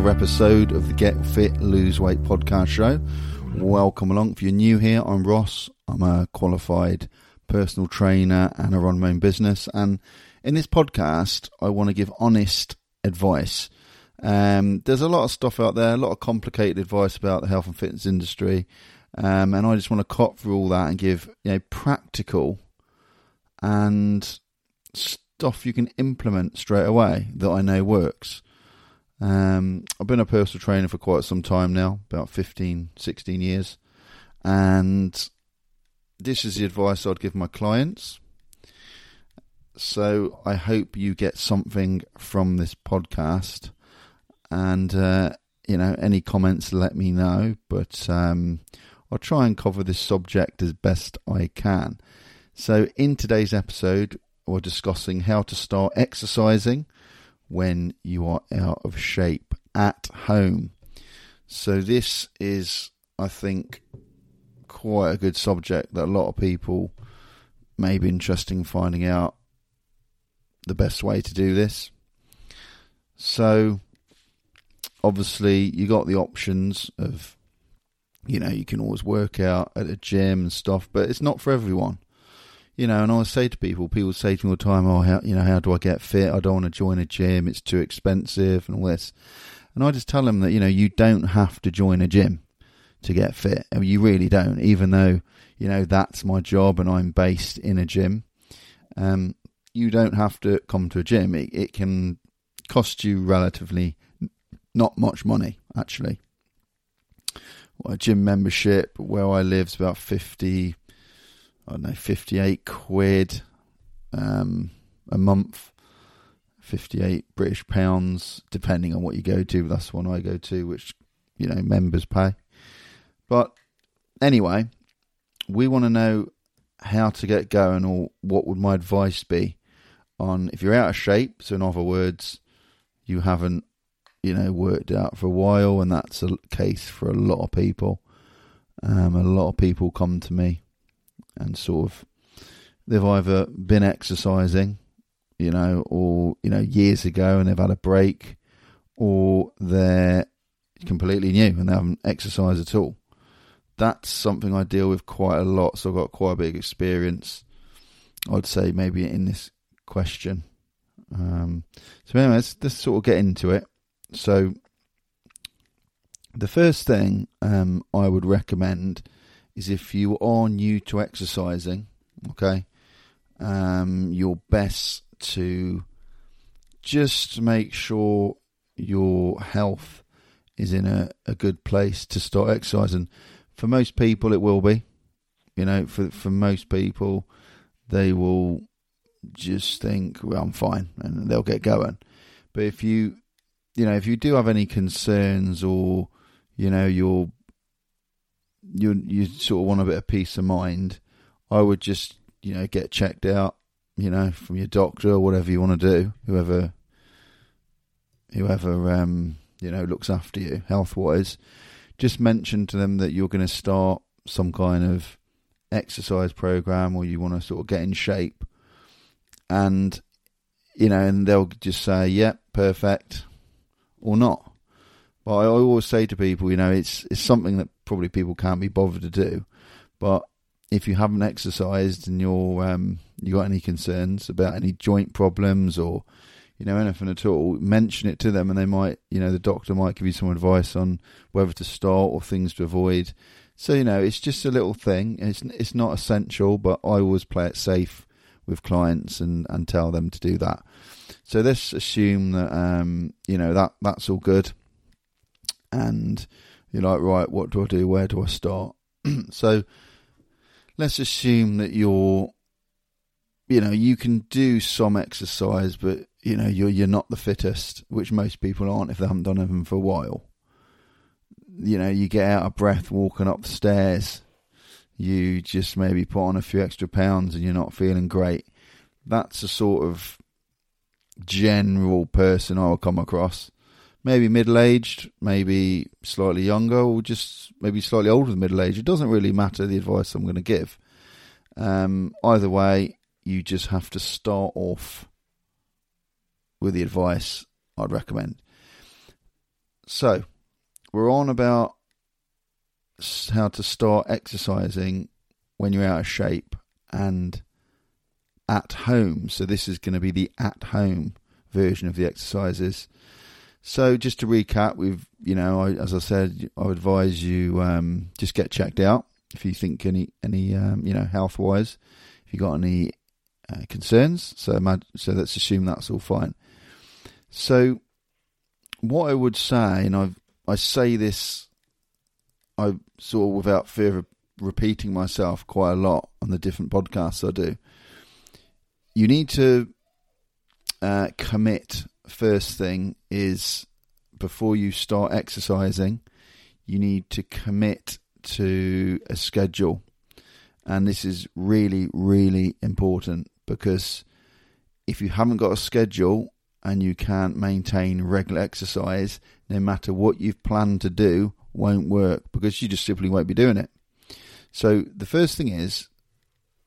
another episode of the Get Fit Lose Weight podcast show. Welcome along. If you're new here, I'm Ross. I'm a qualified personal trainer and I run my own business. And in this podcast, I want to give honest advice. Um, there's a lot of stuff out there, a lot of complicated advice about the health and fitness industry. Um, and I just want to cut through all that and give you know practical and stuff you can implement straight away that I know works. Um, I've been a personal trainer for quite some time now, about 15, 16 years. And this is the advice I'd give my clients. So I hope you get something from this podcast. And, uh, you know, any comments, let me know. But um, I'll try and cover this subject as best I can. So, in today's episode, we're discussing how to start exercising when you are out of shape at home. So, this is, I think, quite a good subject that a lot of people may be interested in finding out the best way to do this. So, obviously, you got the options of, you know, you can always work out at a gym and stuff, but it's not for everyone. You know, and I say to people, people say to me all the time, "Oh, how you know, how do I get fit? I don't want to join a gym; it's too expensive and all this." And I just tell them that you know, you don't have to join a gym to get fit. I mean, you really don't, even though you know that's my job and I'm based in a gym. Um, you don't have to come to a gym. It, it can cost you relatively not much money, actually. A gym membership where I live is about 50, I don't know, 58 quid um, a month, 58 British pounds, depending on what you go to. That's the one I go to, which, you know, members pay. But anyway, we want to know how to get going or what would my advice be on if you're out of shape. So, in other words, you haven't, you know, worked out for a while, and that's a case for a lot of people. Um, a lot of people come to me and sort of they've either been exercising, you know, or you know years ago and they've had a break, or they're completely new and they haven't exercised at all. That's something I deal with quite a lot, so I've got quite a big experience. I'd say maybe in this question. Um, so anyway, let's, let's sort of get into it. So the first thing um, I would recommend is if you are new to exercising, okay, um, you're best to just make sure your health is in a, a good place to start exercising. For most people, it will be. You know, for for most people, they will just think, "Well, I'm fine," and they'll get going. But if you, you know, if you do have any concerns or you know you're you you sort of want a bit of peace of mind, I would just you know get checked out, you know, from your doctor or whatever you want to do, whoever whoever um you know looks after you health wise. Just mention to them that you're going to start some kind of exercise program or you want to sort of get in shape, and you know, and they'll just say, "Yep, yeah, perfect," or not. But I always say to people, you know, it's it's something that probably people can't be bothered to do. But if you haven't exercised and you're um, you got any concerns about any joint problems or you know anything at all, mention it to them, and they might, you know, the doctor might give you some advice on whether to start or things to avoid. So you know, it's just a little thing. It's it's not essential, but I always play it safe with clients and and tell them to do that. So let's assume that um, you know that that's all good and you're like, right, what do I do? Where do I start? so let's assume that you're, you know, you can do some exercise, but you know, you're you're not the fittest, which most people aren't if they haven't done them for a while. You know, you get out of breath walking up the stairs. You just maybe put on a few extra pounds and you're not feeling great. That's a sort of general person I will come across maybe middle aged, maybe slightly younger, or just maybe slightly older than middle age. It doesn't really matter the advice I'm going to give. Um, either way, you just have to start off with the advice I'd recommend. So, we're on about how to start exercising when you're out of shape and at home. So, this is going to be the at home version of the exercises. So, just to recap, we've, you know, I, as I said, I advise you um, just get checked out if you think any, any um, you know, health wise, if you got any uh, concerns. So, so let's assume that's all fine. So, what I would say, and I I say this, I sort of without fear of repeating myself quite a lot on the different podcasts I do. You need to uh, commit. First thing is before you start exercising, you need to commit to a schedule, and this is really really important because if you haven't got a schedule and you can't maintain regular exercise, no matter what you've planned to do, won't work because you just simply won't be doing it. So the first thing is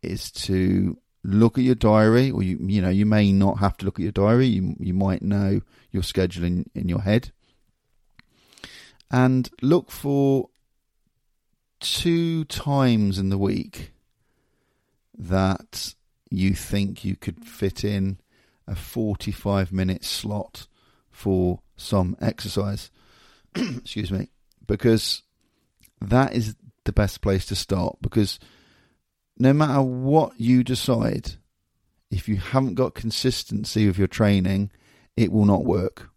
is to look at your diary, or you you know you may not have to look at your diary. You you might know your schedule in, in your head, and look for two times in the week that you think you could fit in a 45 minute slot for some exercise. Excuse me. Because that is the best place to start. Because no matter what you decide, if you haven't got consistency with your training, it will not work.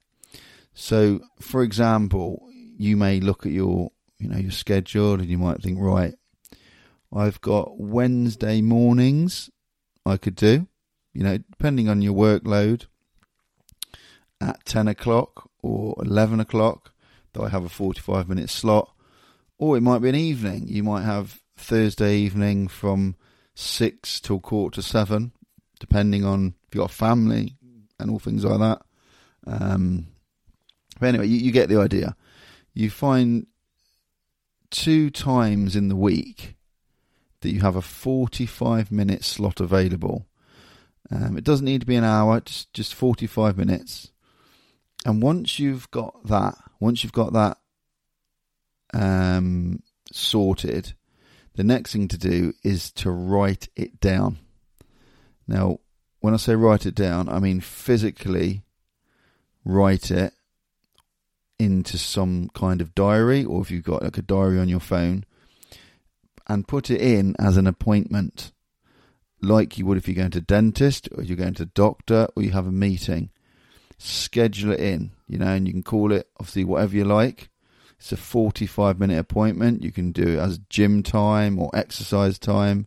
So, for example, you may look at your, you know, your schedule and you might think, right, I've got Wednesday mornings I could do you know, depending on your workload, at 10 o'clock or 11 o'clock, though I have a 45 minute slot, or it might be an evening. You might have Thursday evening from 6 till quarter to 7, depending on if you've got family and all things like that. Um, but anyway, you, you get the idea. You find two times in the week that you have a 45 minute slot available um, it doesn't need to be an hour, just just 45 minutes. And once you've got that, once you've got that um, sorted, the next thing to do is to write it down. Now, when I say write it down, I mean physically write it into some kind of diary, or if you've got like a diary on your phone, and put it in as an appointment like you would if you're going to dentist or you're going to doctor or you have a meeting. Schedule it in, you know, and you can call it obviously whatever you like. It's a 45 minute appointment. You can do it as gym time or exercise time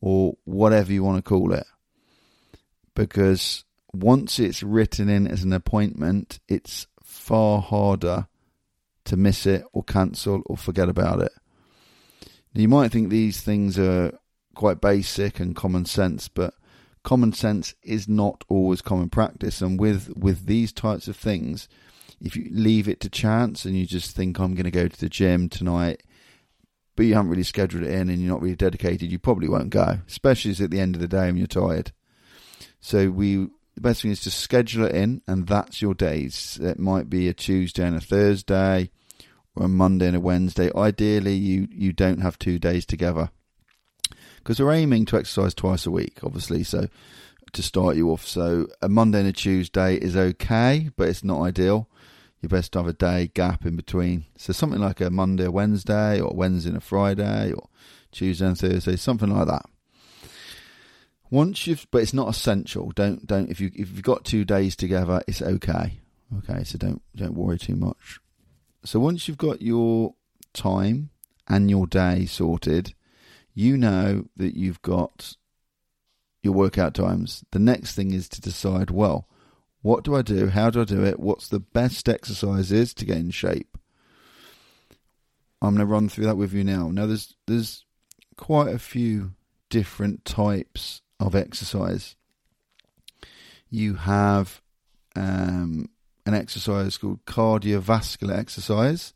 or whatever you want to call it. Because once it's written in as an appointment, it's far harder to miss it or cancel or forget about it. Now, you might think these things are quite basic and common sense, but common sense is not always common practice. And with with these types of things, if you leave it to chance and you just think I'm going to go to the gym tonight, but you haven't really scheduled it in and you're not really dedicated, you probably won't go, especially at the end of the day when you're tired. So we the best thing is to schedule it in, and that's your days. It might be a Tuesday and a Thursday, or a Monday and a Wednesday. Ideally, you you don't have two days together because we're aiming to exercise twice a week, obviously. So to start you off, so a Monday and a Tuesday is okay, but it's not ideal. You're best have a day gap in between. So something like a Monday, Wednesday, or Wednesday and a Friday, or Tuesday and Thursday, something like that. Once you've, but it's not essential. Don't don't if you if you've got two days together, it's okay. Okay, so don't don't worry too much. So once you've got your time and your day sorted, you know that you've got your workout times. The next thing is to decide, well, what do I do? How do I do it? What's the best exercises to get in shape? I'm going to run through that with you now. Now, there's there's quite a few different types of exercise. You have um, an exercise called cardiovascular exercise,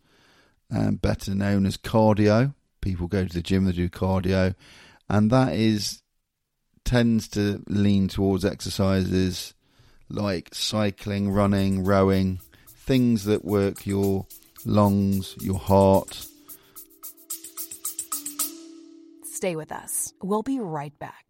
um, better known as cardio people go to the gym, they do cardio, and that is tends to lean towards exercises like cycling, running, rowing, things that work your lungs, your heart. Stay with us. We'll be right back.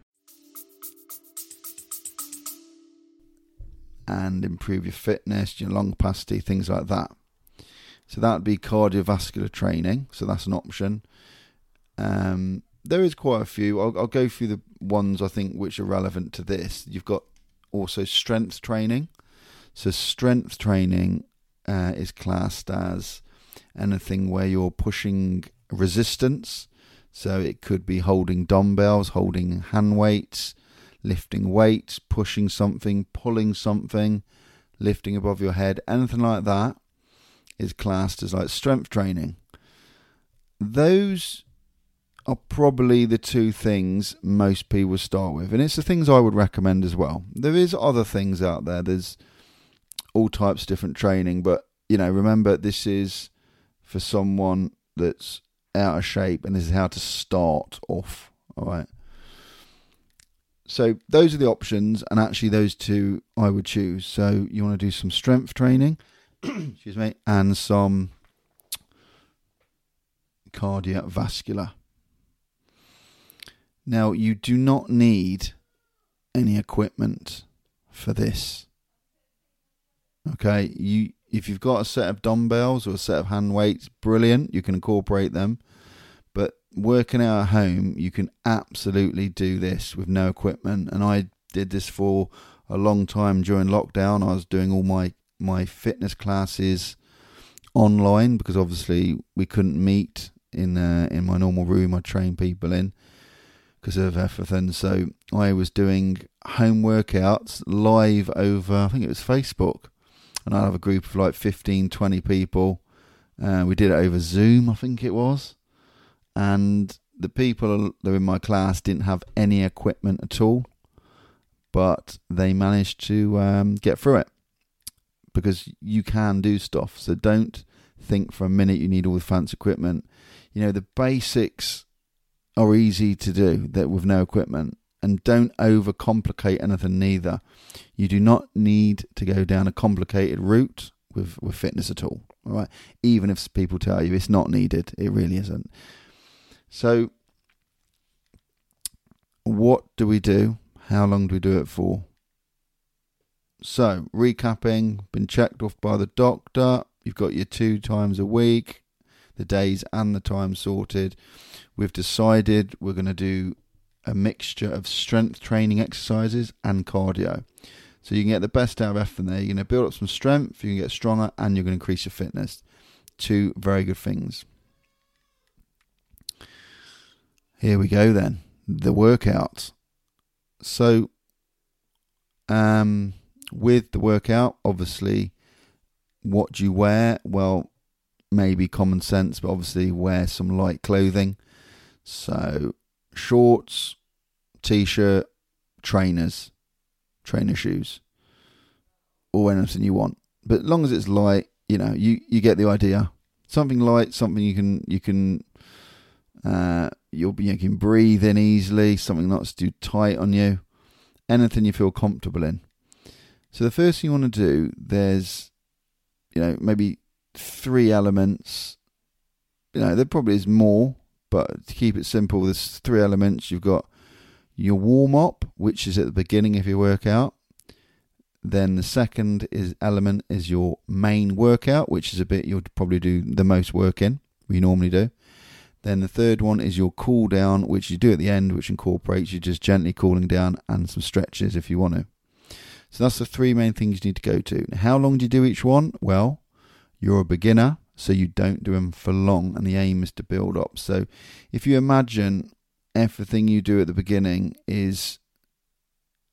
And improve your fitness, your lung capacity, things like that. So that would be cardiovascular training. So that's an option. Um, there is quite a few. I'll, I'll, go through the ones I think which are relevant to this. You've got also strength training. So strength training uh, is classed as anything where you're pushing resistance. So it could be holding dumbbells, holding hand weights, lifting weights, pushing something, pulling something, lifting above your head, anything like that is classed as like strength training. Those are probably the two things most people start with, and it's the things I would recommend as well. There is other things out there. There's all types of different training, but you know, remember this is for someone that's out of shape, and this is how to start off. All right. So those are the options, and actually those two I would choose. So you want to do some strength training, excuse me, and some cardiovascular. Now you do not need any equipment for this. Okay, you if you've got a set of dumbbells or a set of hand weights, brilliant. You can incorporate them working out at home, you can absolutely do this with no equipment. And I did this for a long time during lockdown. I was doing all my my fitness classes online because obviously we couldn't meet in uh, in my normal room. I train people in because of everything. So I was doing home workouts live over. I think it was Facebook, and I have a group of like 15, 20 people. Uh, we did it over Zoom, I think it was and the people that were in my class didn't have any equipment at all, but they managed to um, get through it because you can do stuff. So don't think for a minute you need all the fancy equipment. You know the basics are easy to do that with no equipment, and don't overcomplicate anything. Neither you do not need to go down a complicated route with with fitness at all. All right, even if people tell you it's not needed, it really isn't. So, what do we do? How long do we do it for? So, recapping, been checked off by the doctor. You've got your two times a week, the days and the time sorted. We've decided we're going to do a mixture of strength training exercises and cardio. So you can get the best out of everything there. You're going to build up some strength, you can get stronger, and you're going to increase your fitness. Two very good things. Here we go then. The workout. So, um, with the workout, obviously, what do you wear? Well, maybe common sense, but obviously wear some light clothing. So, shorts, t-shirt, trainers, trainer shoes, or anything you want. But as long as it's light, you know, you you get the idea. Something light, something you can you can uh, you'll be you can breathe in easily. Something not too tight on you. Anything you feel comfortable in. So the first thing you want to do, there's, you know, maybe three elements. You know, there probably is more, but to keep it simple, there's three elements. You've got your warm up, which is at the beginning of your workout. Then the second is element is your main workout, which is a bit you'll probably do the most work in. We normally do. Then the third one is your cool down, which you do at the end, which incorporates you just gently cooling down and some stretches if you want to. So that's the three main things you need to go to. How long do you do each one? Well, you're a beginner, so you don't do them for long, and the aim is to build up. So if you imagine everything you do at the beginning is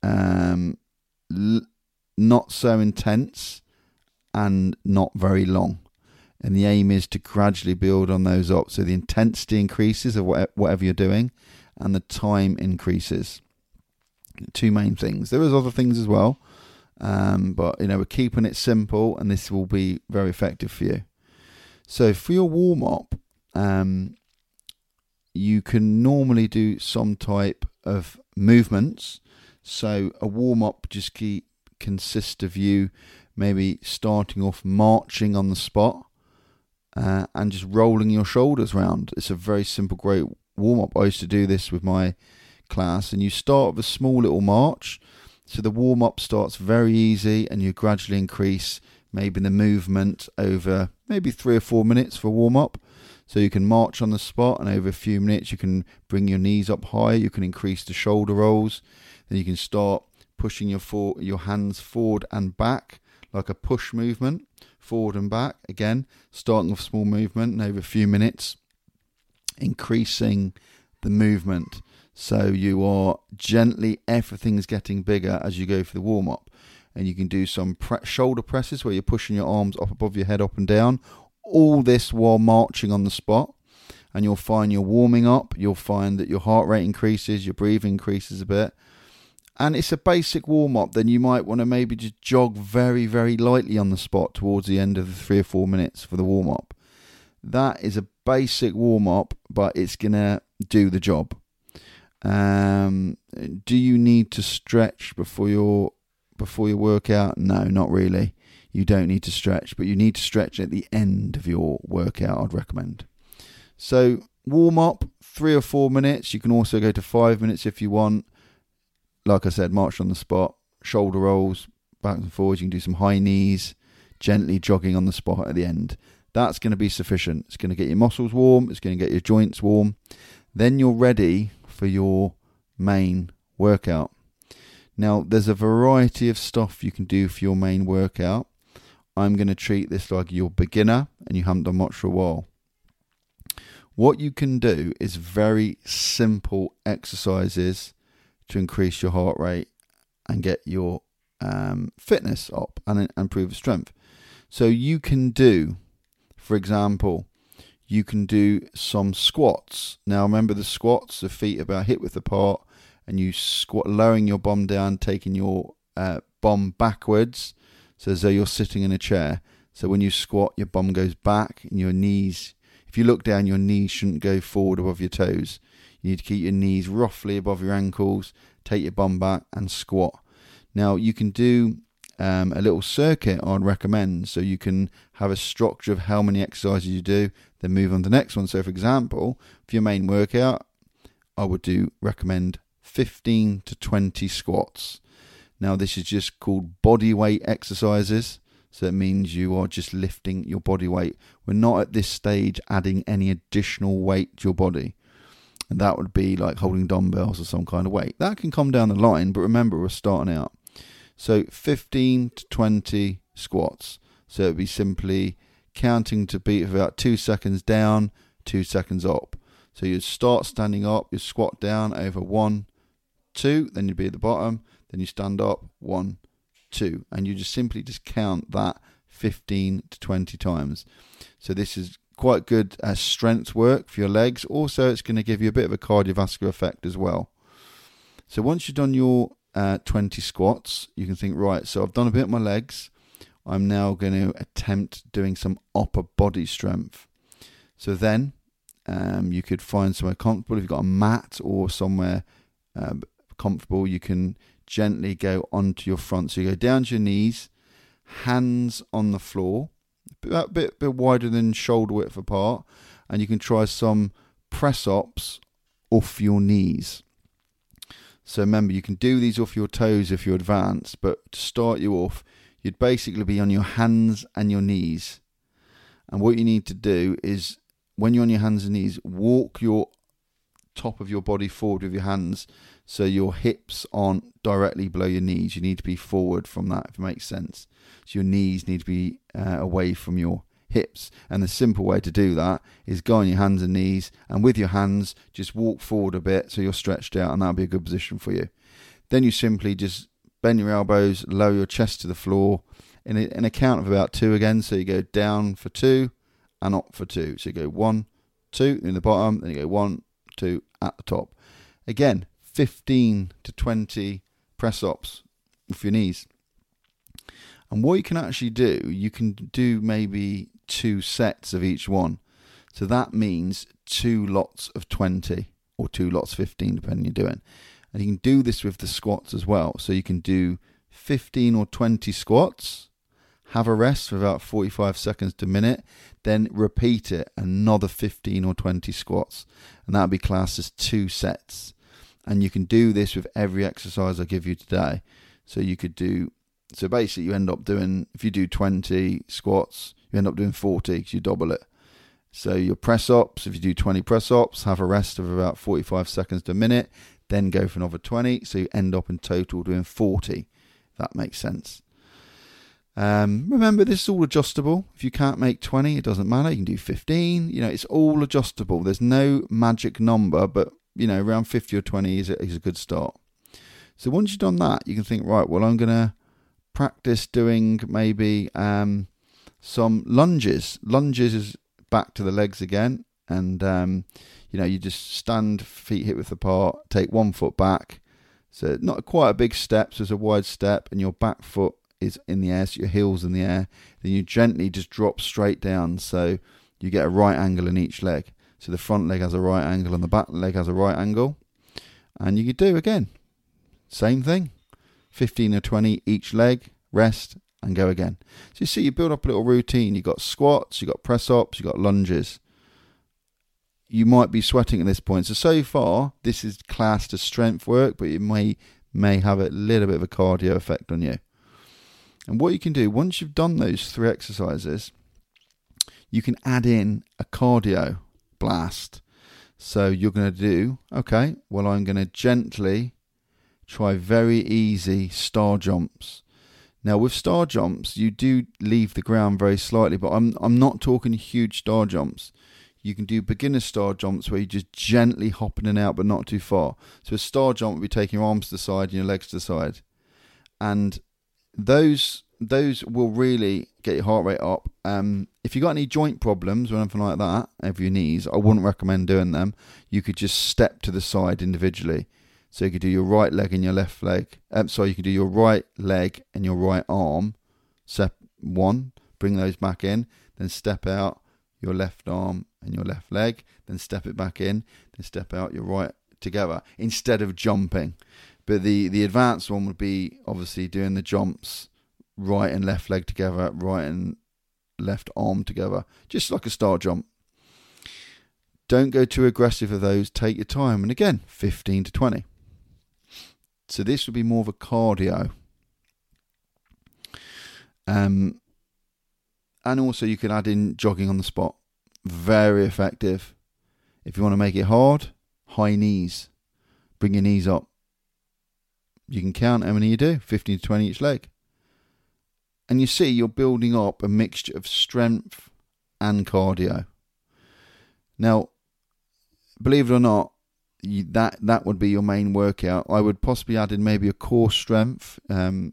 um, l- not so intense and not very long. And the aim is to gradually build on those up. So the intensity increases of whatever you're doing and the time increases. Two main things. There is other things as well, um, but you know we're keeping it simple, and this will be very effective for you. So for your warm up, um, you can normally do some type of movements. So a warm up just keep, consists of you maybe starting off marching on the spot uh, and just rolling your shoulders round. It's a very simple, great warm up. I used to do this with my class, and you start with a small little march. So the warm up starts very easy, and you gradually increase maybe the movement over maybe three or four minutes for warm up. So you can march on the spot, and over a few minutes, you can bring your knees up higher. You can increase the shoulder rolls. Then you can start pushing your for, your hands forward and back like a push movement, forward and back. Again, starting with small movement, and over a few minutes, increasing the movement. So you are gently, everything's getting bigger as you go for the warm up. And you can do some pre- shoulder presses where you're pushing your arms up above your head, up and down. All this while marching on the spot. And you'll find you're warming up. You'll find that your heart rate increases, your breathing increases a bit. And it's a basic warm up. Then you might want to maybe just jog very, very lightly on the spot towards the end of the three or four minutes for the warm up. That is a basic warm up, but it's going to do the job. Um, do you need to stretch before your before your workout? No, not really. You don't need to stretch, but you need to stretch at the end of your workout. I'd recommend. So warm up three or four minutes. You can also go to five minutes if you want. Like I said, march on the spot, shoulder rolls, back and forwards. You can do some high knees, gently jogging on the spot at the end. That's going to be sufficient. It's going to get your muscles warm. It's going to get your joints warm. Then you're ready for your main workout. Now, there's a variety of stuff you can do for your main workout. I'm going to treat this like you're beginner and you haven't done much for a while. What you can do is very simple exercises to increase your heart rate and get your um, fitness up and improve strength. So you can do, for example, you can do some squats. Now remember the squats, the feet about hip width apart, and you squat, lowering your bum down, taking your uh, bum backwards, so as though you're sitting in a chair. So when you squat, your bum goes back, and your knees. If you look down, your knees shouldn't go forward above your toes. You need to keep your knees roughly above your ankles. Take your bum back and squat. Now you can do um, a little circuit I'd recommend. So you can have a structure of how many exercises you do, then move on to the next one. So, for example, for your main workout, I would do recommend 15 to 20 squats. Now, this is just called body weight exercises. So it means you are just lifting your body weight. We're not at this stage adding any additional weight to your body. And that would be like holding dumbbells or some kind of weight. That can come down the line, but remember, we're starting out. So 15 to 20 squats. So it'd be simply counting to beat about two seconds down, two seconds up. So you'd start standing up, you squat down over one, two, then you'd be at the bottom, then you stand up, one, two, and you just simply just count that 15 to 20 times. So this is quite good as strength work for your legs. Also, it's going to give you a bit of a cardiovascular effect as well. So once you've done your uh, 20 squats, you can think, right, so I've done a bit of my legs. I'm now going to attempt doing some upper body strength. So then um, you could find somewhere comfortable. If you've got a mat or somewhere um, comfortable, you can gently go onto your front. So you go down to your knees, hands on the floor, a bit, bit wider than shoulder width apart, and you can try some press ups off your knees. So remember, you can do these off your toes if you're advanced, but to start you off, you'd basically be on your hands and your knees. And what you need to do is, when you're on your hands and knees, walk your top of your body forward with your hands so your hips aren't directly below your knees. You need to be forward from that, if it makes sense. So your knees need to be uh, away from your hips. And the simple way to do that is go on your hands and knees, and with your hands, just walk forward a bit so you're stretched out, and that'll be a good position for you. Then you simply just bend your elbows, lower your chest to the floor, in a, in a count of about two again. So you go down for two and up for two. So you go one, two in the bottom, then you go one, two at the top. Again, 15 to 20 press ups with your knees. And what you can actually do, you can do maybe two sets of each one. So that means two lots of 20 or two lots of 15, depending you're doing. And you can do this with the squats as well. So you can do 15 or 20 squats, have a rest for about 45 seconds to a minute, then repeat it another 15 or 20 squats. And that would be classed as two sets. And you can do this with every exercise I give you today. So you could do, so basically you end up doing, if you do 20 squats, you end up doing 40 because you double it. So your press ups, if you do 20 press ups, have a rest of about 45 seconds to a minute, then go for another 20. So you end up in total doing 40. that makes sense. Um, remember, this is all adjustable. If you can't make 20, it doesn't matter. You can do 15. You know, it's all adjustable. There's no magic number, but, you know, around 50 or 20 is a, is a good start. So once you've done that, you can think, right, well, I'm going to practice doing maybe um, some lunges. Lunges is back to the legs again. And, um, you know, you just stand feet hip width apart, take one foot back. So not quite a big step, so it's a wide step, and your back foot is in the air, so your heel's in the air. Then you gently just drop straight down, so you get a right angle in each leg. So the front leg has a right angle and the back leg has a right angle. And you could do again, same thing, 15 or 20 each leg, rest, and go again. So you see, you build up a little routine. You've got squats, you've got press ups, you've got lunges. You might be sweating at this point. So, so far, this is classed as strength work, but it may may have a little bit of a cardio effect on you. And what you can do, once you've done those three exercises, you can add in a cardio blast. So you're going to do, okay, well, I'm going to gently try very easy star jumps. Now, with star jumps, you do leave the ground very slightly, but I'm, I'm not talking huge star jumps. You can do beginner star jumps where you just gently hop in and out, but not too far. So a star jump would be taking your arms to the side and your legs to the side. And those those will really get your heart rate up. Um, if you've got any joint problems or anything like that over your knees, I wouldn't recommend doing them. You could just step to the side individually. So you could do your right leg and your left leg. Um, sorry, you could do your right leg and your right arm. Step one, bring those back in, then step out your left arm and your left leg, then step it back in, then step out your right together instead of jumping. But the, the advanced one would be obviously doing the jumps right and left leg together, right and left arm together, just like a star jump. Don't go too aggressive with those. Take your time. And again, 15 to 20. So this would be more of a cardio. Um, and also you can add in jogging on the spot. Very effective. If you want to make it hard, high knees. Bring your knees up you can count how many you do 15 to 20 each leg. And you see, you're building up a mixture of strength and cardio. Now, believe it or not, you, that that would be your main workout. I would possibly add in maybe a core strength, um,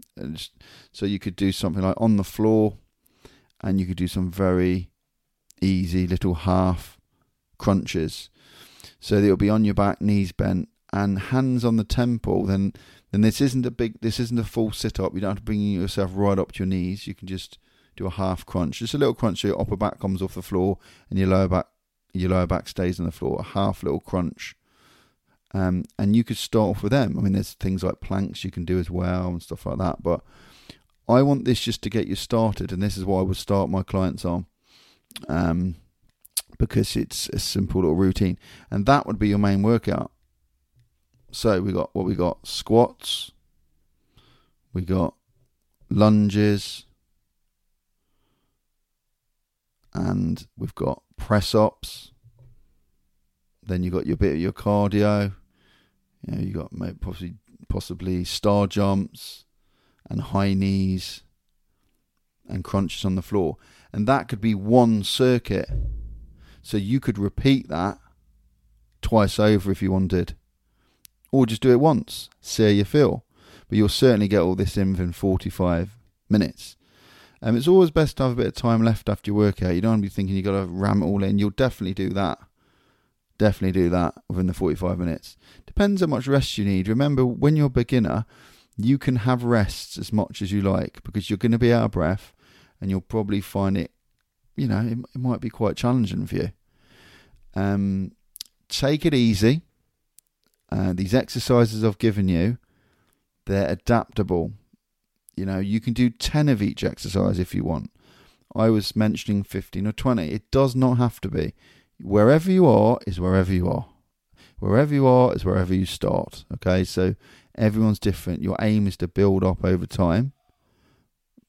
so you could do something like on the floor, and you could do some very easy little half crunches. So it'll be on your back, knees bent, and hands on the temple. Then then this isn't a big, this isn't a full sit up. You don't have to bring yourself right up to your knees. You can just do a half crunch, just a little crunch. So your upper back comes off the floor and your lower back, your lower back stays on the floor. A half little crunch. Um, and you could start off with them. I mean, there's things like planks you can do as well and stuff like that. But I want this just to get you started, and this is what I would start my clients on, um, because it's a simple little routine, and that would be your main workout. So we got what we got squats, we got lunges, and we've got press ups. Then you got your bit of your cardio. You know, you got maybe possibly possibly star jumps and high knees and crunches on the floor. And that could be one circuit. So you could repeat that twice over if you wanted or just do it once, see how you feel. But you'll certainly get all this in within 45 minutes. Um, it's always best to have a bit of time left after your workout. You don't want to be thinking you've got to ram it all in. You'll definitely do that. Definitely do that within the 45 minutes. Depends how much rest you need. Remember, when you're a beginner, you can have rests as much as you like because you're going to be out of breath and you'll probably find it, you know, it, it might be quite challenging for you. Um, take it easy. Uh, these exercises I've given you, they're adaptable. You know, you can do 10 of each exercise if you want. I was mentioning 15 or 20. It does not have to be. Wherever you are is wherever you are. Wherever you are is wherever you start. Okay, so everyone's different. Your aim is to build up over time,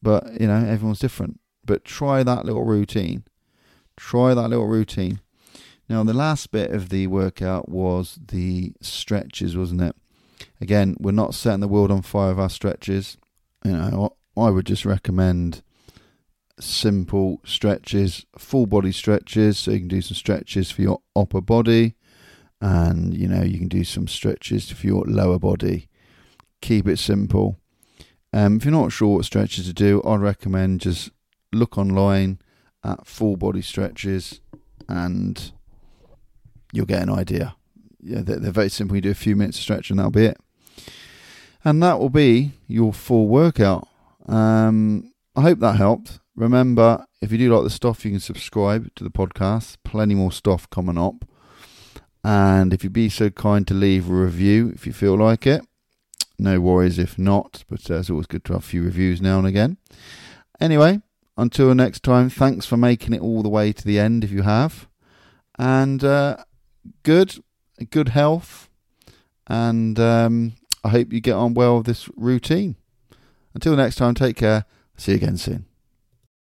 but you know, everyone's different. But try that little routine. Try that little routine. Now, the last bit of the workout was the stretches, wasn't it? Again, we're not setting the world on fire with our stretches. You know, I would just recommend simple stretches, full body stretches. So you can do some stretches for your upper body, and you know, you can do some stretches for your lower body. Keep it simple. Um, if you're not sure what stretches to do, I'd recommend just look online at full body stretches and you'll get an idea. Yeah, they're, they're very simple. You do a few minutes of stretch and that'll be it. And that will be your full workout. Um, I hope that helped. Remember, if you do like the stuff, you can subscribe to the podcast. Plenty more stuff coming up. And if you'd be so kind to leave a review if you feel like it, no worries if not, but uh, it's always good to have a few reviews now and again. Anyway, until next time, thanks for making it all the way to the end if you have. And uh, good, good health. And um, I hope you get on well with this routine. Until next time, take care. See you again soon.